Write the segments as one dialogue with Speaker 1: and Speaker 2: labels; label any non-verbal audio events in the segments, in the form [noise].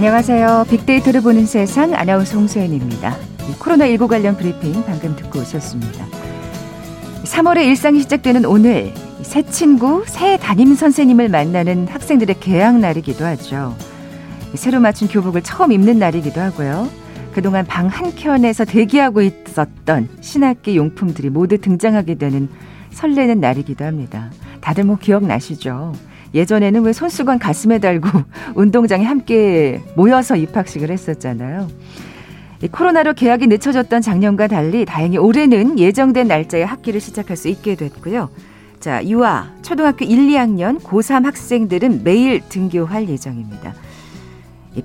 Speaker 1: 안녕하세요. 빅데이터를 보는 세상 아나운서 홍소연입니다. 코로나19 관련 브리핑 방금 듣고 오셨습니다. 3월에 일상이 시작되는 오늘 새 친구, 새 담임 선생님을 만나는 학생들의 개학 날이기도 하죠. 새로 맞춘 교복을 처음 입는 날이기도 하고요. 그동안 방 한켠에서 대기하고 있었던 신학기 용품들이 모두 등장하게 되는 설레는 날이기도 합니다. 다들 뭐 기억나시죠? 예전에는 왜 손수건 가슴에 달고 [laughs] 운동장에 함께 모여서 입학식을 했었잖아요. 코로나로 개학이 늦춰졌던 작년과 달리 다행히 올해는 예정된 날짜에 학기를 시작할 수 있게 됐고요. 자, 유아, 초등학교 1, 2학년, 고3 학생들은 매일 등교할 예정입니다.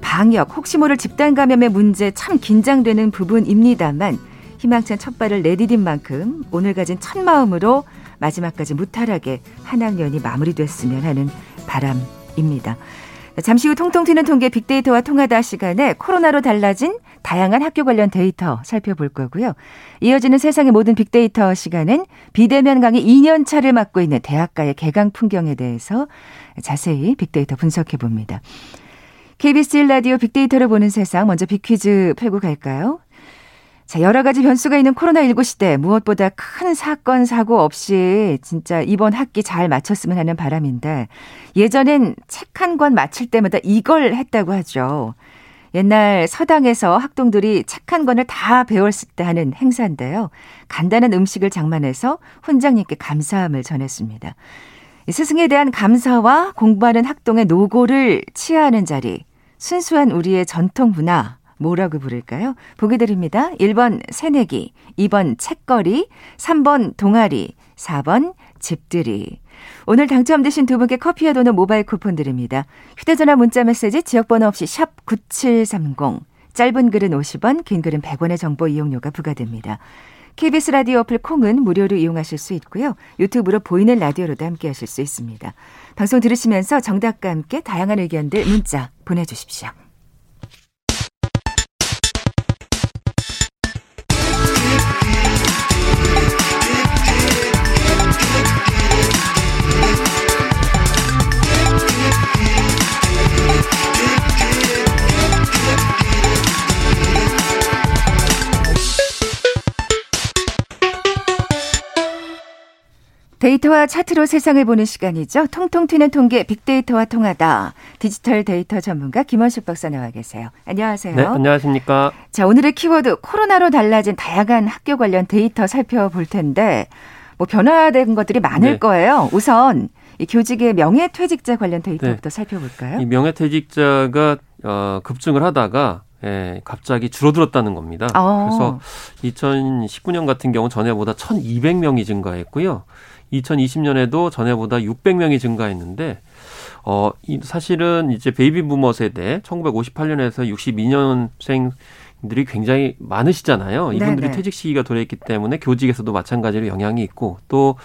Speaker 1: 방역, 혹시 모를 집단 감염의 문제 참 긴장되는 부분입니다만 희망찬 첫 발을 내디딘 만큼 오늘 가진 첫 마음으로 마지막까지 무탈하게 한 학년이 마무리됐으면 하는 바람입니다. 잠시 후 통통 튀는 통계 빅데이터와 통하다 시간에 코로나로 달라진 다양한 학교 관련 데이터 살펴볼 거고요. 이어지는 세상의 모든 빅데이터 시간은 비대면 강의 2년 차를 맞고 있는 대학가의 개강 풍경에 대해서 자세히 빅데이터 분석해 봅니다. KBS 1라디오 빅데이터를 보는 세상 먼저 빅퀴즈 풀고 갈까요? 자, 여러 가지 변수가 있는 코로나19 시대 무엇보다 큰 사건, 사고 없이 진짜 이번 학기 잘 마쳤으면 하는 바람인데 예전엔 책 한 권 마칠 때마다 이걸 했다고 하죠. 옛날 서당에서 학동들이 책 한 권을 다 배웠을 때 하는 행사인데요. 간단한 음식을 장만해서 훈장님께 감사함을 전했습니다. 스승에 대한 감사와 공부하는 학동의 노고를 치하하는 자리, 순수한 우리의 전통 문화, 뭐라고 부를까요? 보기 드립니다. 1번 새내기, 2번 책거리, 3번 동아리, 4번 집들이. 오늘 당첨되신 두 분께 커피와 도는 모바일 쿠폰 드립니다. 휴대전화 문자 메시지 지역번호 없이 샵 9730. 짧은 글은 50원, 긴 글은 100원의 정보 이용료가 부과됩니다. KBS 라디오 어플 콩은 무료로 이용하실 수 있고요. 유튜브로 보이는 라디오로도 함께 하실 수 있습니다. 방송 들으시면서 정답과 함께 다양한 의견들 문자 보내주십시오. 데이터와 차트로 세상을 보는 시간이죠. 통통 튀는 통계 빅데이터와 통하다. 디지털 데이터 전문가 김원식 박사 나와 계세요. 안녕하세요.
Speaker 2: 네, 안녕하십니까.
Speaker 1: 자, 오늘의 키워드 코로나로 달라진 다양한 학교 관련 데이터 살펴볼 텐데 뭐 변화된 것들이 많을 네. 거예요. 우선 이 교직의 명예퇴직자 관련 데이터부터 네. 살펴볼까요?
Speaker 2: 이 명예퇴직자가 어, 급증을 하다가 예, 갑자기 줄어들었다는 겁니다. 어. 그래서 2019년 같은 경우 전에보다 1,200명이 증가했고요. 2020년에도 전에보다 600명이 증가했는데 어, 이 사실은 이제 베이비 부머 세대 1958년에서 62년생 들이 굉장히 많으시잖아요. 이분들이 네네. 퇴직 시기가 도래했기 때문에 교직에서도 마찬가지로 영향이 있고 또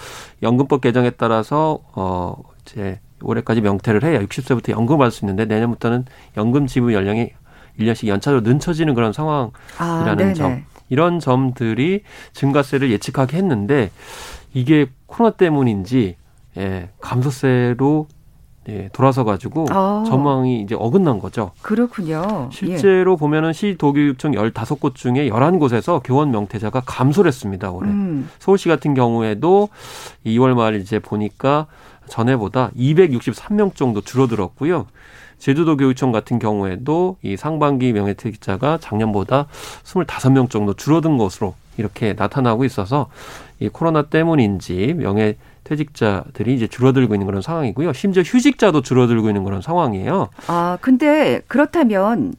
Speaker 2: 연금법 개정에 따라서 어 이제 올해까지 명퇴를 해야 60세부터 연금을 받을 수 있는데 내년부터는 연금 지급 연령이 1년씩 연차로 늦춰지는 그런 상황이라는 아, 점. 이런 점들이 증가세를 예측하게 했는데 이게 코로나 때문인지 예, 감소세로 예, 돌아서 가지고 아. 전망이 이제 어긋난 거죠.
Speaker 1: 그렇군요.
Speaker 2: 실제로 예. 보면은 시도교육청 15곳 중에 11곳에서 교원 명퇴자가 감소를 했습니다, 올해. 음. 서울시 같은 경우에도 2월 말 이제 보니까 전에보다 263명 정도 줄어들었고요. 제주도 교육청 같은 경우에도 이 상반기 명예퇴직자가 작년보다 25명 정도 줄어든 것으로 이렇게 나타나고 있어서 이 코로나 때문인지 명예 퇴직자들이 이제 줄어들고 있는 그런 상황이고요. 심지어 휴직자도 줄어들고 있는 그런 상황이에요.
Speaker 1: 아, 근데 그렇다면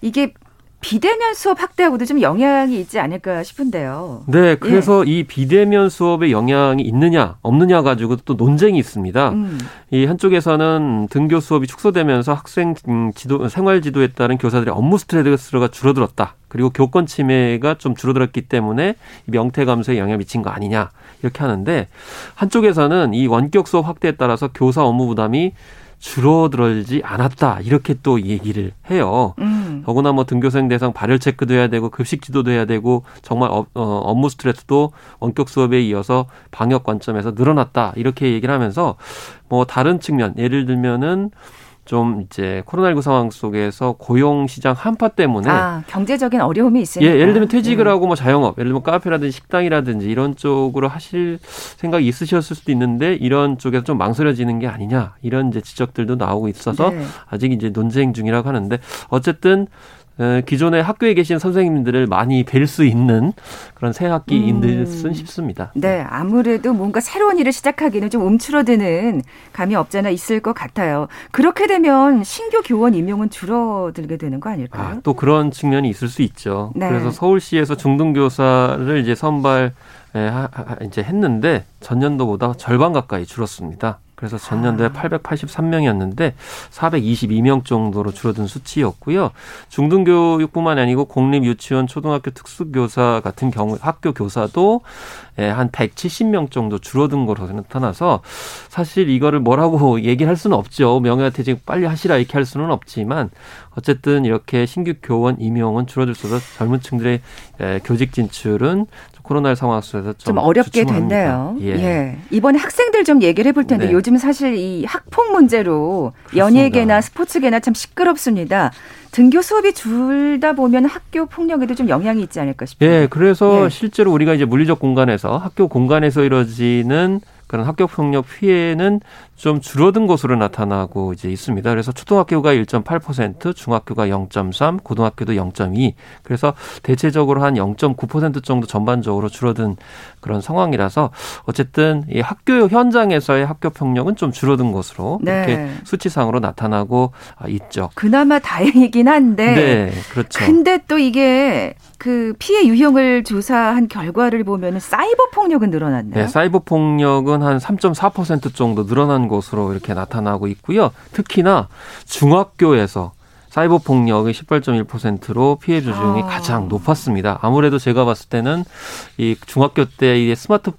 Speaker 1: 이게 비대면 수업 확대하고도 좀 영향이 있지 않을까 싶은데요.
Speaker 2: 네, 그래서 예. 이 비대면 수업에 영향이 있느냐 없느냐 가지고 또 논쟁이 있습니다. 음. 이 한쪽에서는 등교 수업이 축소되면서 학생 지도 생활 지도에 따른 교사들의 업무 스트레스가 줄어들었다. 그리고 교권 침해가 좀 줄어들었기 때문에 명태 감소에 영향을 미친 거 아니냐 이렇게 하는데 한쪽에서는 이 원격 수업 확대에 따라서 교사 업무 부담이 줄어들지 않았다 이렇게 또 얘기를 해요. 음. 더구나 뭐 등교생 대상 발열 체크도 해야 되고 급식 지도도 해야 되고 정말 어, 어, 업무 스트레스도 원격 수업에 이어서 방역 관점에서 늘어났다 이렇게 얘기를 하면서 뭐 다른 측면 예를 들면은 좀 이제 코로나19 상황 속에서 고용 시장 한파 때문에
Speaker 1: 아, 경제적인 어려움이 있으니까.
Speaker 2: 예, 예를 들면 퇴직을 네. 하고 뭐 자영업, 예를 들면 카페라든지 식당이라든지 이런 쪽으로 하실 생각이 있으셨을 수도 있는데 이런 쪽에서 좀 망설여지는 게 아니냐 이런 이제 지적들도 나오고 있어서 네. 아직 이제 논쟁 중이라고 하는데 어쨌든 기존에 학교에 계신 선생님들을 많이 뵐 수 있는 그런 새 학기인 듯은 음. 싶습니다.
Speaker 1: 네, 아무래도 뭔가 새로운 일을 시작하기는 좀 움츠러드는 감이 없잖아 있을 것 같아요. 그렇게 되면 신규 교원 임용은 줄어들게 되는 거 아닐까요? 아,
Speaker 2: 또 그런 측면이 있을 수 있죠. 네. 그래서 서울시에서 중등교사를 이제 선발 이제 했는데 전년도보다 절반 가까이 줄었습니다. 그래서 전년도에 아. 883명이었는데 422명 정도로 줄어든 수치였고요. 중등교육뿐만 아니고 공립 유치원, 초등학교 특수교사 같은 경우 학교 교사도 예, 한 170명 정도 줄어든 것으로 나타나서 사실 이거를 뭐라고 [laughs] 얘기할 수는 없죠. 명예퇴직 빨리 하시라 이렇게 할 수는 없지만 어쨌든 이렇게 신규 교원 임용은 줄어들수록 젊은 층들의 예, 교직 진출은 코로나 상황 속에서 좀, 좀
Speaker 1: 어렵게 됐네요. 예. 예. 이번에 학생들 좀 얘기를 해볼 텐데 네. 요즘 사실 이 학폭 문제로 그렇습니다. 연예계나 스포츠계나 참 시끄럽습니다. 등교 수업이 줄다 보면 학교 폭력에도 좀 영향이 있지 않을까 싶어요.
Speaker 2: 예, 그래서 예. 실제로 우리가 이제 물리적 공간에서 학교 공간에서 이루어지는 그런 학교 폭력 피해는 좀 줄어든 것으로 나타나고 이제 있습니다. 그래서 초등학교가 1.8%, 중학교가 0.3, 고등학교도 0.2. 그래서 대체적으로 한 0.9% 정도 전반적으로 줄어든 그런 상황이라서 어쨌든 이 학교 현장에서의 학교 폭력은 좀 줄어든 것으로 네. 이렇게 수치상으로 나타나고 있죠.
Speaker 1: 그나마 다행이긴 한데.
Speaker 2: 네, 그렇죠.
Speaker 1: 근데 또 이게 그 피해 유형을 조사한 결과를 보면 사이버 폭력은 늘어났네요.
Speaker 2: 네, 사이버 폭력은 한 3.4% 정도 늘어난 것으로 이렇게 나타나고 있고요. 특히나 중학교에서 사이버 폭력이 18.1%로 피해 조중이 아. 가장 높았습니다. 아무래도 제가 봤을 때는 이 중학교 때이 스마트 스마트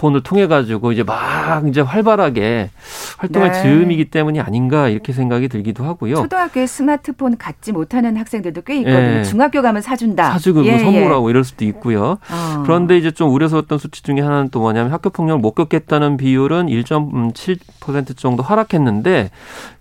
Speaker 2: 폰을 통해 가지고 이제 막 이제 활발하게 활동할 네. 즈음이기 때문이 아닌가 이렇게 생각이 들기도 하고요.
Speaker 1: 초등학교에 스마트폰 갖지 못하는 학생들도 꽤 있거든요. 예. 중학교 가면 사준다.
Speaker 2: 사주고 예, 선물하고 예. 이럴 수도 있고요. 어. 그런데 이제 좀 우려스러웠던 수치 중에 하나는 또 뭐냐면 학교 폭력을 못 겪겠다는 비율은 1.7% 정도 하락했는데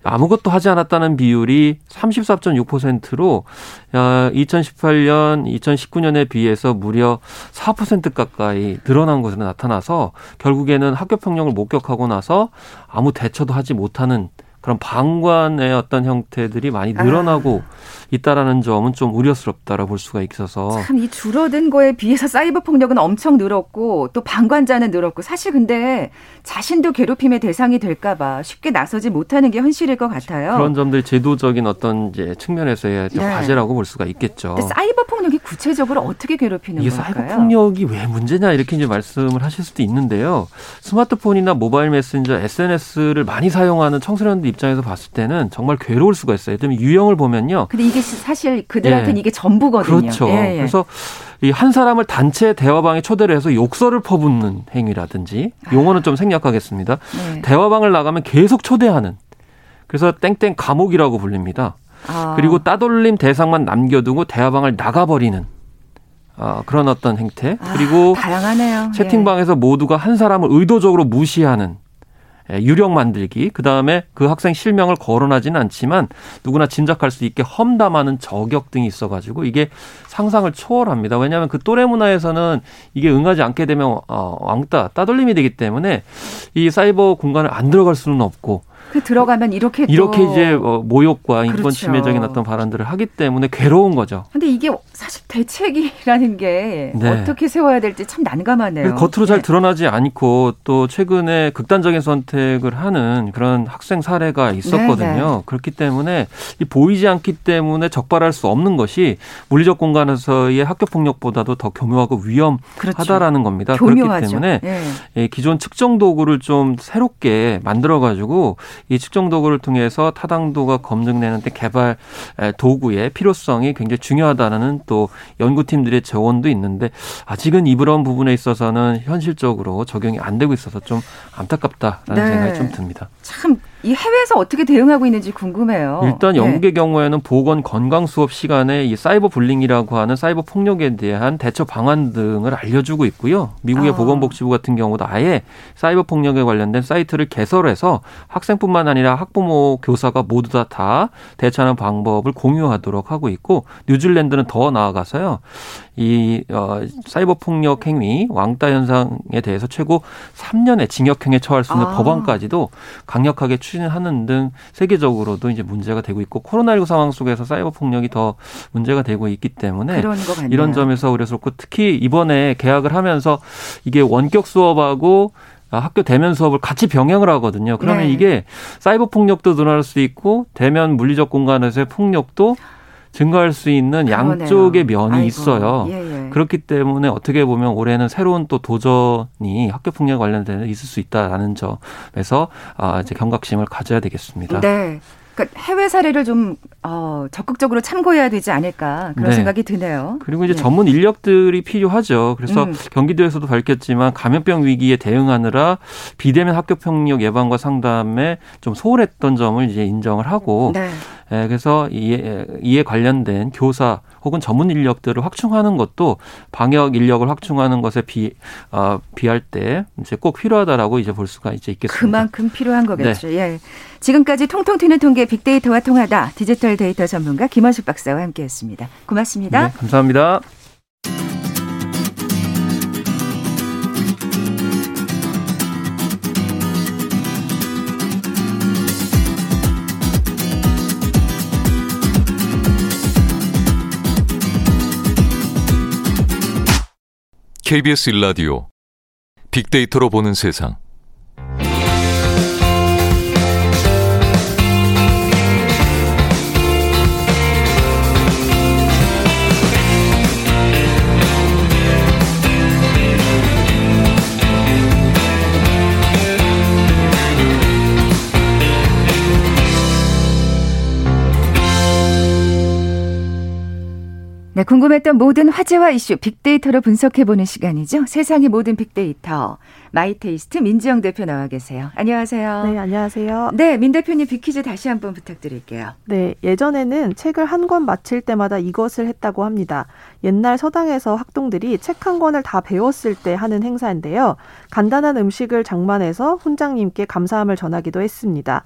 Speaker 2: 아무것도 하지 않았다는 비율이 34.6%로 2018년, 2019년에 비해서 무려 4% 가까이 늘어난 것으로 나타나서 결국에는 학교 폭력을 목격하고 나서 아무 대처도 하지 못하는 그런 방관의 어떤 형태들이 많이 늘어나고 아. 있다라는 점은 좀 우려스럽다라 볼 수가 있어서
Speaker 1: 참 이 줄어든 거에 비해서 사이버 폭력은 엄청 늘었고 또 방관자는 늘었고 사실 근데 자신도 괴롭힘의 대상이 될까봐 쉽게 나서지 못하는 게 현실일 것 같아요.
Speaker 2: 그런 점들이 제도적인 어떤 이제 측면에서의 네. 과제라고 볼 수가 있겠죠.
Speaker 1: 사이버 폭력이 구체적으로 어떻게 괴롭히는
Speaker 2: 이게
Speaker 1: 걸까요?
Speaker 2: 사이버 폭력이 왜 문제냐 이렇게 이제 말씀을 하실 수도 있는데요. 스마트폰이나 모바일 메신저, SNS를 많이 사용하는 청소년들 입장에서 봤을 때는 정말 괴로울 수가 있어요. 들면 유형을 보면요.
Speaker 1: 근데 이게 사실 그들한테는 예. 이게 전부거든요.
Speaker 2: 그렇죠. 예, 예. 그래서 이 한 사람을 단체 대화방에 초대를 해서 욕설을 퍼붓는 행위라든지 용어는 좀 생략하겠습니다. 네. 대화방을 나가면 계속 초대하는 그래서 땡땡 감옥이라고 불립니다. 아. 그리고 따돌림 대상만 남겨두고 대화방을 나가버리는 어, 그런 어떤 행태
Speaker 1: 아, 그리고 다양하네요.
Speaker 2: 채팅방에서 예. 모두가 한 사람을 의도적으로 무시하는 예, 유령 만들기, 그 다음에 그 학생 실명을 거론하지는 않지만 누구나 짐작할 수 있게 험담하는 저격 등이 있어가지고 이게 상상을 초월합니다. 왜냐하면 그 또래 문화에서는 이게 응하지 않게 되면 어, 왕따, 따돌림이 되기 때문에 이 사이버 공간을 안 들어갈 수는 없고
Speaker 1: 그 들어가면 이렇게
Speaker 2: 이렇게 이제 어, 모욕과 인권 그렇죠. 침해적인 어떤 발언들을 하기 때문에 괴로운 거죠.
Speaker 1: 근데 이게 사실 대책이라는 게 네. 어떻게 세워야 될지 참 난감하네요.
Speaker 2: 겉으로 잘 네. 드러나지 않고 또 최근에 극단적인 선택을 하는 그런 학생 사례가 있었거든요. 네, 네. 그렇기 때문에 이 보이지 않기 때문에 적발할 수 없는 것이 물리적 공간에서의 학교 폭력보다도 더 교묘하고 위험하다라는 그렇죠. 겁니다. 교묘하죠. 그렇기 때문에 네. 기존 측정 도구를 좀 새롭게 만들어 가지고 이 측정 도구를 통해서 타당도가 검증되는 데 개발 도구의 필요성이 굉장히 중요하다는 또 연구팀들의 재원도 있는데 아직은 이런 부분에 있어서는 현실적으로 적용이 안 되고 있어서 좀 안타깝다라는 네. 생각이 좀 듭니다.
Speaker 1: 참이 해외에서 어떻게 대응하고 있는지 궁금해요.
Speaker 2: 일단 네. 영국의 네. 경우에는 보건 건강 수업 시간에 이 사이버 불링이라고 하는 사이버 폭력에 대한 대처 방안 등을 알려주고 있고요. 미국의 아. 보건복지부 같은 경우도 아예 사이버 폭력에 관련된 사이트를 개설해서 학생뿐만 아니라 학부모, 교사가 모두 다, 다 대처하는 방법을 공유하도록 하고 있고 뉴질랜드는 더 나아가서요. 이 어, 사이버 폭력 행위, 왕따 현상에 대해서 최고 3년의 징역형에 처할 수 있는 아. 법안까지도 강력하게 추진하는 등 세계적으로도 이제 문제가 되고 있고 코로나19 상황 속에서 사이버 폭력이 더 문제가 되고 있기 때문에 이런 점에서 우려스럽고 특히 이번에 개학을 하면서 이게 원격 수업하고 학교 대면 수업을 같이 병행을 하거든요. 그러면 네. 이게 사이버 폭력도 늘어날 수 있고 대면 물리적 공간에서의 폭력도 증가할 수 있는 그러네요. 양쪽의 면이 아이고. 있어요. 예, 예. 그렇기 때문에 어떻게 보면 올해는 새로운 또 도전이 학교 폭력 관련된 있을 수 있다라는 점에서 아 이제 경각심을 가져야 되겠습니다.
Speaker 1: 네. 그러니까 해외 사례를 좀 어, 적극적으로 참고해야 되지 않을까 그런 네. 생각이 드네요.
Speaker 2: 그리고 이제 네. 전문 인력들이 필요하죠. 그래서 음. 경기도에서도 밝혔지만 감염병 위기에 대응하느라 비대면 학교 폭력 예방과 상담에 좀 소홀했던 점을 이제 인정을 하고 네. 예, 그래서 이에, 이에 관련된 교사 혹은 전문 인력들을 확충하는 것도 방역 인력을 확충하는 것에 비, 어, 비할 때 이제 꼭 필요하다라고 이제 볼 수가 이제 있겠습니다.
Speaker 1: 그만큼 필요한 거겠죠. 네. 예. 지금까지 통통 튀는 통계 빅데이터와 통하다 디지털 데이터 전문가 김원식 박사와 함께했습니다. 고맙습니다.
Speaker 2: 네, 감사합니다.
Speaker 3: KBS 일라디오 빅데이터로 보는 세상.
Speaker 1: 네, 궁금했던 모든 화제와 이슈 빅데이터로 분석해보는 시간이죠. 세상의 모든 빅데이터. 마이테이스트 민지영 대표 나와 계세요. 안녕하세요.
Speaker 4: 네, 안녕하세요.
Speaker 1: 네, 민 대표님 빅퀴즈 다시 한번 부탁드릴게요.
Speaker 4: 네, 예전에는 책을 한 권 마칠 때마다 이것을 했다고 합니다. 옛날 서당에서 학동들이 책 한 권을 다 배웠을 때 하는 행사인데요. 간단한 음식을 장만해서 훈장님께 감사함을 전하기도 했습니다.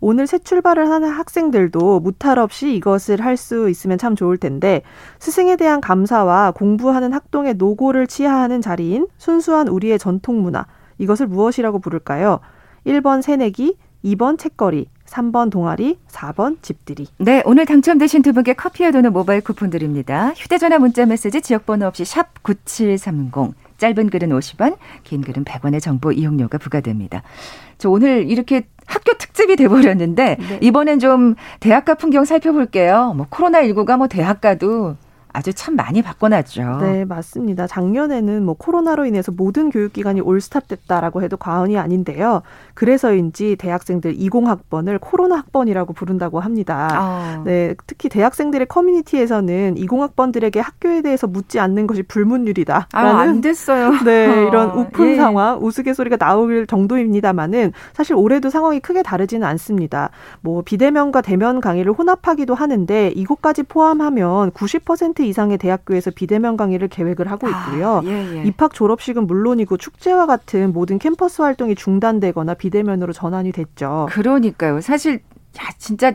Speaker 4: 오늘 새 출발을 하는 학생들도 무탈 없이 이것을 할 수 있으면 참 좋을 텐데 스승에 대한 감사와 공부하는 학동의 노고를 치하하는 자리인 순수한 우리의 전통 문화 이것을 무엇이라고 부를까요? 1번 새내기, 2번 책거리, 3번 동아리, 4번 집들이.
Speaker 1: 네, 오늘 당첨되신 두 분께 커피와 도는 모바일 쿠폰 드립니다. 휴대전화 문자 메시지 지역번호 없이 샵 9730. 짧은 글은 50원, 긴 글은 100원의 정보 이용료가 부과됩니다. 저 오늘 이렇게 학교 특집이 돼버렸는데 네. 이번엔 좀 대학가 풍경 살펴볼게요. 뭐 코로나19가 뭐 대학가도 아주 참 많이 바꿔놨죠.
Speaker 4: 네, 맞습니다. 작년에는 뭐 코로나로 인해서 모든 교육기관이 올스탑 됐다라고 해도 과언이 아닌데요. 그래서인지 대학생들 20학번을 코로나 학번이라고 부른다고 합니다. 아. 네, 특히 대학생들의 커뮤니티에서는 20학번들에게 학교에 대해서 묻지 않는 것이 불문율이다.
Speaker 1: 아, 안 됐어요. [laughs]
Speaker 4: 네, 이런 어, 우픈 예. 상황, 우스갯소리가 나올 정도입니다만은 사실 올해도 상황이 크게 다르지는 않습니다. 뭐 비대면과 대면 강의를 혼합하기도 하는데 이곳까지 포함하면 90% 이상의 대학교에서 비대면 강의를 계획을 하고 아, 있고요. 아, 예, 예. 입학 졸업식은 물론이고 축제와 같은 모든 캠퍼스 활동이 중단되거나 비대면으로 전환이 됐죠.
Speaker 1: 그러니까요. 사실 야 진짜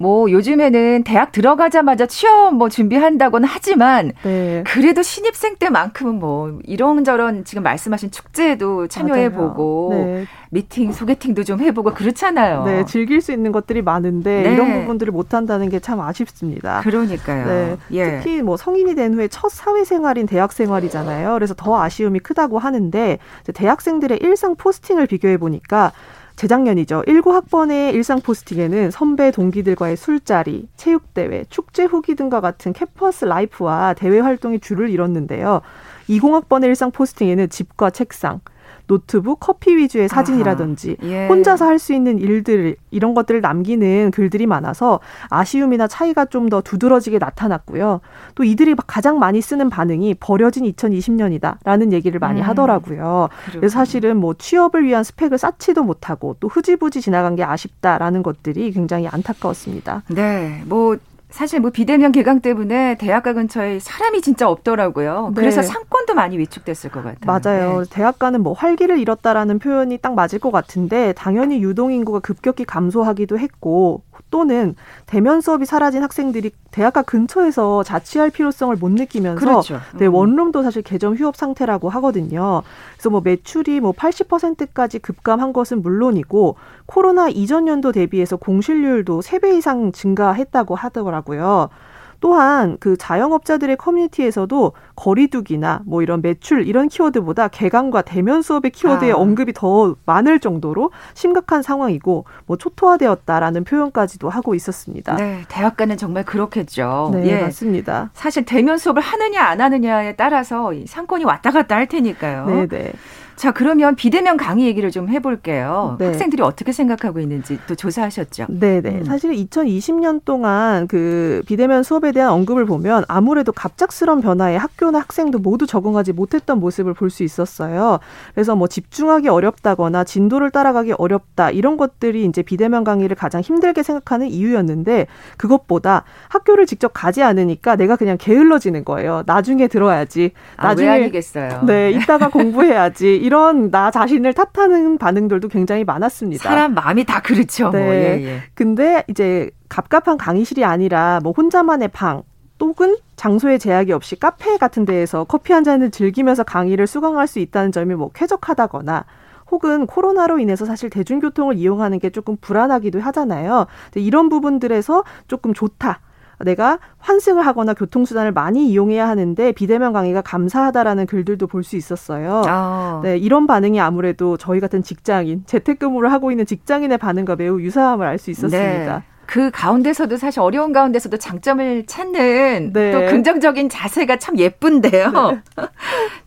Speaker 1: 뭐 요즘에는 대학 들어가자마자 취업 뭐 준비한다고는 하지만 네. 그래도 신입생 때만큼은 뭐 이런저런 지금 말씀하신 축제에도 참여해 보고 네. 미팅 소개팅도 좀 해보고 그렇잖아요.
Speaker 4: 네, 즐길 수 있는 것들이 많은데 네. 이런 부분들을 못 한다는 게 참 아쉽습니다.
Speaker 1: 그러니까요. 네,
Speaker 4: 예. 특히 뭐 성인이 된 후에 첫 사회생활인 대학생활이잖아요. 그래서 더 아쉬움이 크다고 하는데 대학생들의 일상 포스팅을 비교해 보니까 재작년이죠. 19 학번의 일상 포스팅에는 선배 동기들과의 술자리, 체육대회, 축제 후기 등과 같은 캠퍼스 라이프와 대외 활동이 줄을 이뤘는데요. 20학번의 일상 포스팅에는 집과 책상, 노트북, 커피 위주의 사진이라든지 예. 혼자서 할 수 있는 일들 이런 것들을 남기는 글들이 많아서 아쉬움이나 차이가 좀 더 두드러지게 나타났고요. 또 이들이 가장 많이 쓰는 반응이 버려진 2020년이다라는 얘기를 많이 음. 하더라고요. 그렇군요. 그래서 사실은 뭐 취업을 위한 스펙을 쌓지도 못하고 또 흐지부지 지나간 게 아쉽다라는 것들이 굉장히 안타까웠습니다.
Speaker 1: 네, 뭐 사실 뭐 비대면 개강 때문에 대학가 근처에 사람이 진짜 없더라고요. 네. 그래서 상권 도 많이 위축됐을 것 같아요.
Speaker 4: 맞아요. 네. 대학가는 뭐 활기를 잃었다라는 표현이 딱 맞을 것 같은데 당연히 유동 인구가 급격히 감소하기도 했고 또는 대면 수업이 사라진 학생들이 대학가 근처에서 자취할 필요성을 못 느끼면서 그렇죠. 네, 음. 원룸도 사실 개점 휴업 상태라고 하거든요. 그래서 뭐 매출이 뭐 80%까지 급감한 것은 물론이고 코로나 이전 연도 대비해서 공실률도 3배 이상 증가했다고 하더라고요. 또한 그 자영업자들의 커뮤니티에서도 거리두기나 뭐 이런 매출 이런 키워드보다 개강과 대면 수업의 키워드의 아. 언급이 더 많을 정도로 심각한 상황이고 뭐 초토화되었다라는 표현까지도 하고 있었습니다.
Speaker 1: 네, 대학가는 정말 그렇겠죠.
Speaker 4: 네, 예. 맞습니다.
Speaker 1: 사실 대면 수업을 하느냐 안 하느냐에 따라서 상권이 왔다 갔다 할 테니까요.
Speaker 4: 네, 네.
Speaker 1: 자, 그러면 비대면 강의 얘기를 좀 해볼게요. 네. 학생들이 어떻게 생각하고 있는지 또 조사하셨죠?
Speaker 4: 네네. 네. 음. 사실 2020년 동안 그 비대면 수업에 대한 언급을 보면 아무래도 갑작스런 변화에 학교나 학생도 모두 적응하지 못했던 모습을 볼 수 있었어요. 그래서 뭐 집중하기 어렵다거나 진도를 따라가기 어렵다 이런 것들이 이제 비대면 강의를 가장 힘들게 생각하는 이유였는데 그것보다 학교를 직접 가지 않으니까 내가 그냥 게을러지는 거예요. 나중에 들어야지. 나중에
Speaker 1: 아, 왜 아니겠어요.
Speaker 4: 네, 이따가 공부해야지. [laughs] 이런 나 자신을 탓하는 반응들도 굉장히 많았습니다.
Speaker 1: 사람 마음이 다 그렇죠. 뭐. 네. 뭐. 예, 예.
Speaker 4: 근데 이제 갑갑한 강의실이 아니라 뭐 혼자만의 방 또는 장소의 제약이 없이 카페 같은 데에서 커피 한 잔을 즐기면서 강의를 수강할 수 있다는 점이 뭐 쾌적하다거나 혹은 코로나로 인해서 사실 대중교통을 이용하는 게 조금 불안하기도 하잖아요. 이런 부분들에서 조금 좋다. 내가 환승을 하거나 교통수단을 많이 이용해야 하는데 비대면 강의가 감사하다라는 글들도 볼 수 있었어요. 아. 네, 이런 반응이 아무래도 저희 같은 직장인, 재택근무를 하고 있는 직장인의 반응과 매우 유사함을 알 수 있었습니다. 네.
Speaker 1: 그 가운데서도 사실 어려운 가운데서도 장점을 찾는 네. 또 긍정적인 자세가 참 예쁜데요. 네. [laughs]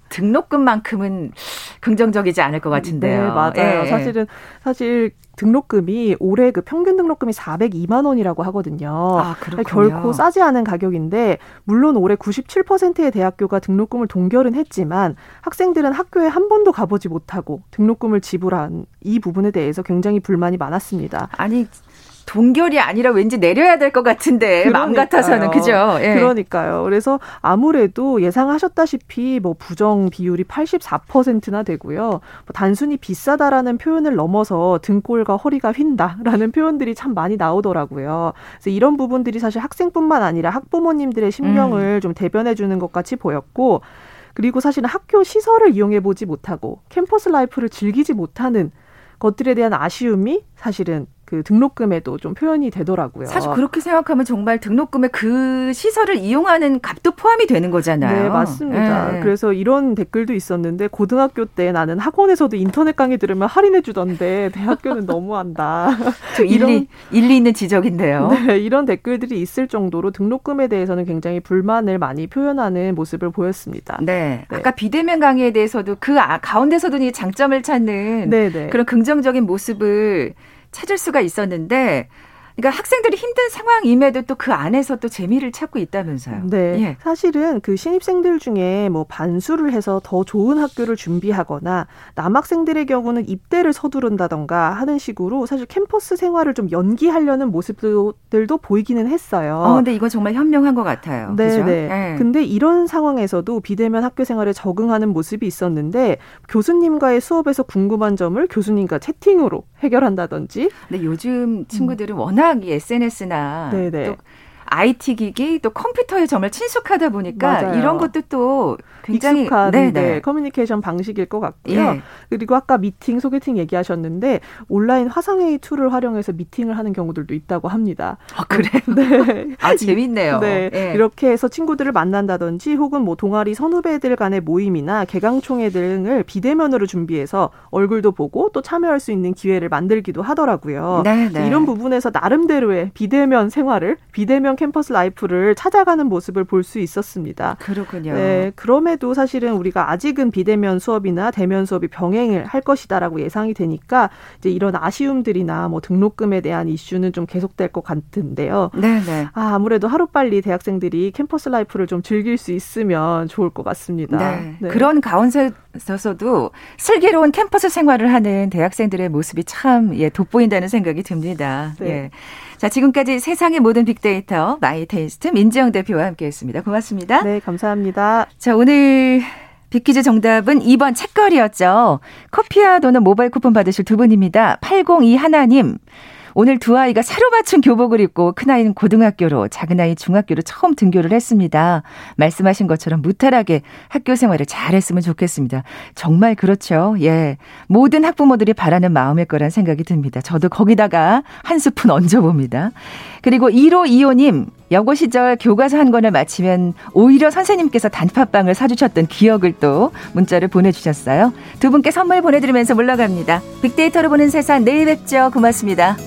Speaker 1: 등록금만큼은 긍정적이지 않을 것 같은데요.
Speaker 4: 네, 맞아요. 예. 사실은 사실 등록금이 올해 그 평균 등록금이 402만 원이라고 하거든요. 아, 결코 싸지 않은 가격인데 물론 올해 97%의 대학교가 등록금을 동결은 했지만 학생들은 학교에 한 번도 가보지 못하고 등록금을 지불한 이 부분에 대해서 굉장히 불만이 많았습니다.
Speaker 1: 아니 동결이 아니라 왠지 내려야 될 것 같은데 그러니까요. 마음 같아서는 그죠?
Speaker 4: 예. 그러니까요. 그래서 아무래도 예상하셨다시피 뭐 부정 비율이 84%나 되고요. 뭐 단순히 비싸다라는 표현을 넘어서 등골과 허리가 휜다라는 표현들이 참 많이 나오더라고요. 그래서 이런 부분들이 사실 학생뿐만 아니라 학부모님들의 심령을 음. 좀 대변해 주는 것 같이 보였고 그리고 사실은 학교 시설을 이용해 보지 못하고 캠퍼스 라이프를 즐기지 못하는 것들에 대한 아쉬움이 사실은 그 등록금에도 좀 표현이 되더라고요.
Speaker 1: 사실 그렇게 생각하면 정말 등록금에 그 시설을 이용하는 값도 포함이 되는 거잖아요.
Speaker 4: 네, 맞습니다. 네. 그래서 이런 댓글도 있었는데 고등학교 때 나는 학원에서도 인터넷 강의 들으면 할인해 주던데 대학교는 너무한다.
Speaker 1: 좀 [laughs] 일리 일리 있는 지적인데요.
Speaker 4: 네, 이런 댓글들이 있을 정도로 등록금에 대해서는 굉장히 불만을 많이 표현하는 모습을 보였습니다.
Speaker 1: 네. 네. 아까 비대면 강의에 대해서도 그 아, 가운데서도 장점을 찾는 네네. 네. 그런 긍정적인 모습을 찾을 수가 있었는데 그러니까 학생들이 힘든 상황임에도 또 그 안에서 또 재미를 찾고 있다면서요.
Speaker 4: 네. 예. 사실은 그 신입생들 중에 뭐 반수를 해서 더 좋은 학교를 준비하거나 남학생들의 경우는 입대를 서두른다던가 하는 식으로 사실 캠퍼스 생활을 좀 연기하려는 모습들도 보이기는 했어요.
Speaker 1: 어, 근데 이건 정말 현명한 것 같아요.
Speaker 4: 네, 그죠? 네. 네. 근데 이런 상황에서도 비대면 학교 생활에 적응하는 모습이 있었는데 교수님과의 수업에서 궁금한 점을 교수님과 채팅으로 해결한다든지.
Speaker 1: 근데 요즘 친구들은 음. 워낙 워낙 이 SNS나 네네. 또 IT 기기 또 컴퓨터에 정말 친숙하다 보니까 맞아요. 이런 것도 또 굉장히
Speaker 4: 익숙한 네, 네. 커뮤니케이션 방식일 것 같고요. 예. 그리고 아까 미팅, 소개팅 얘기하셨는데 온라인 화상회의 툴을 활용해서 미팅을 하는 경우들도 있다고 합니다.
Speaker 1: 아, 그래요? [laughs] 네. 아, 재밌네요.
Speaker 4: 네. 예. 이렇게 해서 친구들을 만난다든지 혹은 뭐 동아리 선후배들 간의 모임이나 개강총회 등을 비대면으로 준비해서 얼굴도 보고 또 참여할 수 있는 기회를 만들기도 하더라고요. 네, 네. 이런 부분에서 나름대로의 비대면 생활을 비대면 캠퍼스 라이프를 찾아가는 모습을 볼 수 있었습니다.
Speaker 1: 그렇군요.
Speaker 4: 네, 그럼에도 사실은 우리가 아직은 비대면 수업이나 대면 수업이 병행을 할 것이다라고 예상이 되니까 이제 이런 아쉬움들이나 뭐 등록금에 대한 이슈는 좀 계속될 것 같은데요. 네, 네. 아, 아무래도 하루빨리 대학생들이 캠퍼스 라이프를 좀 즐길 수 있으면 좋을 것 같습니다. 네.
Speaker 1: 네. 그런 가운데 있어서도 슬기로운 캠퍼스 생활을 하는 대학생들의 모습이 참 예, 돋보인다는 생각이 듭니다. 네. 예. 자, 지금까지 세상의 모든 빅데이터 마이 테이스트 민지영 대표와 함께했습니다. 고맙습니다.
Speaker 4: 네, 감사합니다.
Speaker 1: 자, 오늘 빅퀴즈 정답은 2번 책거리였죠. 커피와 도넛 모바일 쿠폰 받으실 두 분입니다. 802 하나님. 오늘 두 아이가 새로 맞춘 교복을 입고 큰아이는 고등학교로 작은아이 중학교로 처음 등교를 했습니다. 말씀하신 것처럼 무탈하게 학교 생활을 잘했으면 좋겠습니다. 정말 그렇죠. 예. 모든 학부모들이 바라는 마음일 거란 생각이 듭니다. 저도 거기다가 한 스푼 얹어봅니다. 그리고 1호 2호님, 여고 시절 교과서 한 권을 마치면 오히려 선생님께서 단팥빵을 사주셨던 기억을 또 문자를 보내주셨어요. 두 분께 선물 보내드리면서 물러갑니다. 빅데이터로 보는 세상 내일 뵙죠. 고맙습니다.